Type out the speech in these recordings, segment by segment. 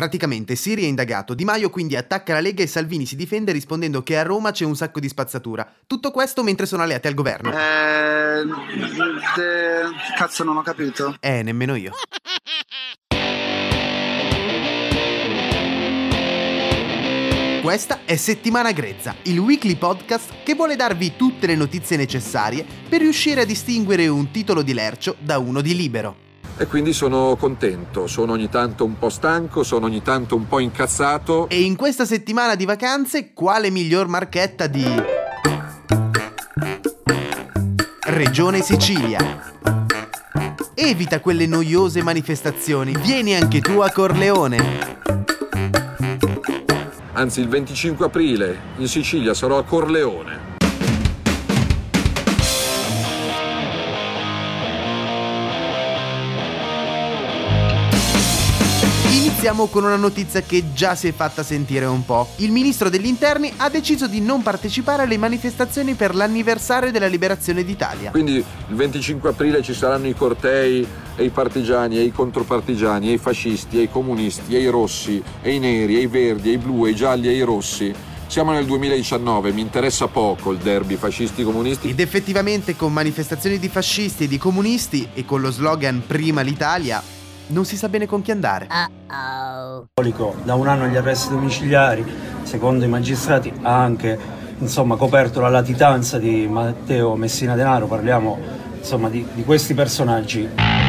Praticamente Siri è indagato, Di Maio quindi attacca la Lega e Salvini si difende rispondendo che a Roma c'è un sacco di spazzatura. Tutto questo mentre sono alleati al governo. Eh. De... Cazzo, non ho capito. Eh, nemmeno io. Questa è Settimana Grezza, il weekly podcast che vuole darvi tutte le notizie necessarie per riuscire a distinguere un titolo di lercio da uno di libero e quindi sono contento, sono ogni tanto un po' stanco, sono ogni tanto un po' incazzato. E in questa settimana di vacanze, quale miglior marchetta di... Regione Sicilia. Evita quelle noiose manifestazioni, vieni anche tu a Corleone. Anzi, il 25 aprile in Sicilia sarò a Corleone. Iniziamo con una notizia che già si è fatta sentire un po'. Il ministro degli interni ha deciso di non partecipare alle manifestazioni per l'anniversario della liberazione d'Italia. Quindi il 25 aprile ci saranno i cortei e i partigiani e i contropartigiani e i fascisti e i comunisti e i rossi e i neri e i verdi e i blu e i gialli e i rossi. Siamo nel 2019, mi interessa poco il derby fascisti-comunisti. Ed effettivamente con manifestazioni di fascisti e di comunisti e con lo slogan Prima l'Italia non si sa bene con chi andare. Uh-oh. Da un anno agli arresti domiciliari, secondo i magistrati, ha anche insomma, coperto la latitanza di Matteo Messina Denaro, parliamo insomma, di, di questi personaggi.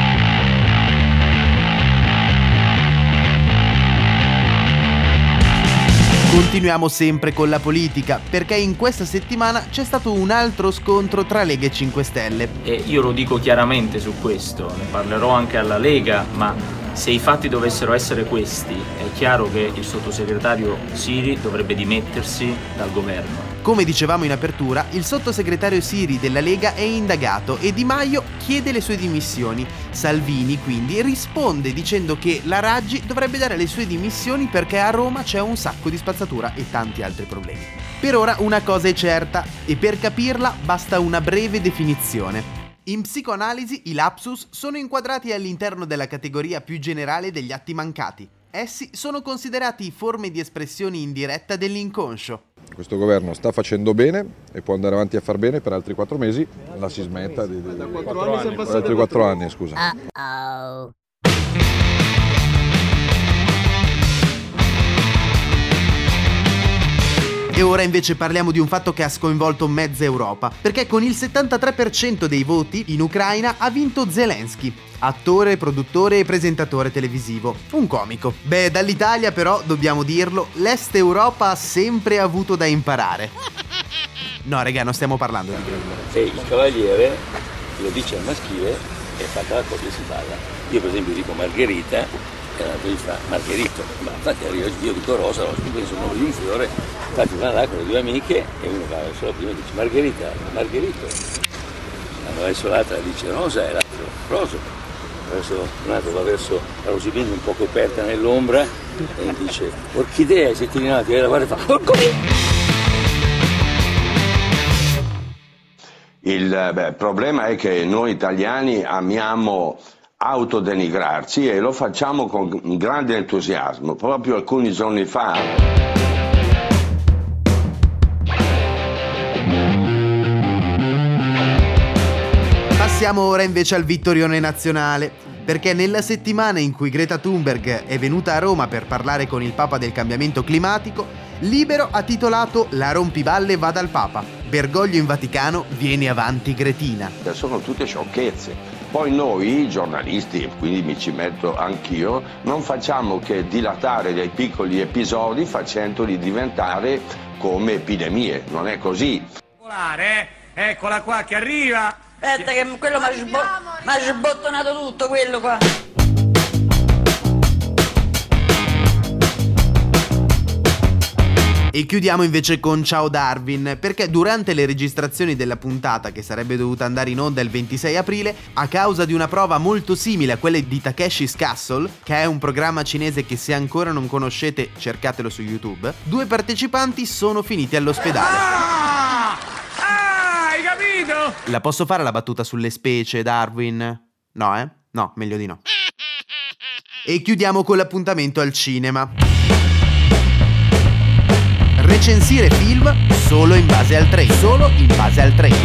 Continuiamo sempre con la politica, perché in questa settimana c'è stato un altro scontro tra Lega e 5 Stelle. E io lo dico chiaramente su questo, ne parlerò anche alla Lega, ma se i fatti dovessero essere questi, è chiaro che il sottosegretario Siri dovrebbe dimettersi dal governo. Come dicevamo in apertura, il sottosegretario Siri della Lega è indagato e Di Maio chiede le sue dimissioni. Salvini quindi risponde dicendo che la Raggi dovrebbe dare le sue dimissioni perché a Roma c'è un sacco di spazzatura e tanti altri problemi. Per ora una cosa è certa e per capirla basta una breve definizione. In psicoanalisi i lapsus sono inquadrati all'interno della categoria più generale degli atti mancati. Essi sono considerati forme di espressione indiretta dell'inconscio, questo governo sta facendo bene e può andare avanti a far bene per altri quattro mesi, la si smetta di... di, di, di quattro anni, per altri quattro anni, scusa. Uh-oh. E ora invece parliamo di un fatto che ha sconvolto mezza Europa, perché con il 73% dei voti in Ucraina ha vinto Zelensky, attore, produttore e presentatore televisivo, un comico. Beh, dall'Italia però, dobbiamo dirlo, l'Est Europa ha sempre avuto da imparare. No, raga, non stiamo parlando di quello. E il cavaliere lo dice al maschile e fatta la coppia si parla. Io per esempio dico Margherita e la fa Margherito, ma infatti io, io dico Rosa, lo penso nome di un fiore, infatti vanno là con le due amiche e uno va verso la prima e dice Margherita, Margherito. Vanno verso l'altra dice Rosa e l'altro Roso. Verso, un altro va verso la rosipinta un po' coperta nell'ombra e dice Orchidea, e ti rinati e la guarda e fa Orchidea! Il beh, problema è che noi italiani amiamo autodenigrarci e lo facciamo con grande entusiasmo. Proprio alcuni giorni fa Passiamo ora invece al vittorione nazionale, perché nella settimana in cui Greta Thunberg è venuta a Roma per parlare con il Papa del cambiamento climatico, Libero ha titolato La rompivalle va dal Papa. Bergoglio in Vaticano, viene avanti Gretina. Sono tutte sciocchezze. Poi noi, giornalisti, quindi mi ci metto anch'io, non facciamo che dilatare dei piccoli episodi facendoli diventare come epidemie. Non è così. Eh? Eccola qua che arriva! Aspetta che quello mi ha sbottonato tutto quello qua. E chiudiamo invece con Ciao Darwin, perché durante le registrazioni della puntata, che sarebbe dovuta andare in onda il 26 aprile, a causa di una prova molto simile a quelle di Takeshi's Castle, che è un programma cinese che se ancora non conoscete cercatelo su YouTube, due partecipanti sono finiti all'ospedale. Ah! Ah, hai capito? La posso fare la battuta sulle specie, Darwin? No, eh? No, meglio di no. E chiudiamo con l'appuntamento al cinema recensire film solo in base al trailer. Solo in base al trailer.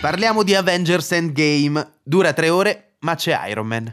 Parliamo di Avengers Endgame. Dura tre ore, ma c'è Iron Man.